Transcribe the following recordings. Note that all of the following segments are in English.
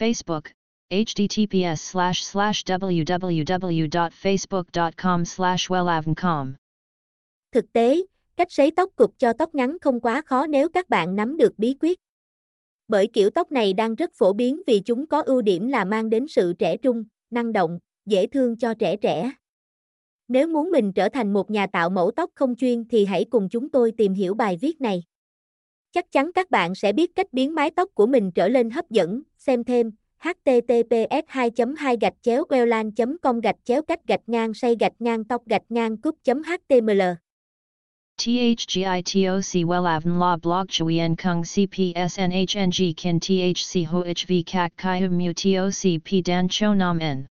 Facebook, https slash slash www.facebook.com slash wellavncom. Thực tế, cách sấy tóc cục cho tóc ngắn không quá khó nếu các bạn nắm được bí quyết. Bởi kiểu tóc này đang rất phổ biến vì chúng có ưu điểm là mang đến sự trẻ trung, năng động, dễ thương cho trẻ trẻ. Nếu muốn mình trở thành một nhà tạo mẫu tóc không chuyên thì hãy cùng chúng tôi tìm hiểu bài viết này. Chắc chắn các bạn sẽ biết cách biến mái tóc của mình trở lên hấp dẫn, xem thêm https 2 2 gạch chéo wellan com gạch chéo cách gạch ngang say gạch ngang tóc gạch ngang cúp html THGITOC WELAVN La Blog Chuyen Kung CPSNHNG Kin THC HOHV Kak Kai Mu TOC P Dan Cho Nam N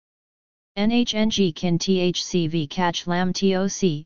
NHNG Kin THCV Catch Lam TOC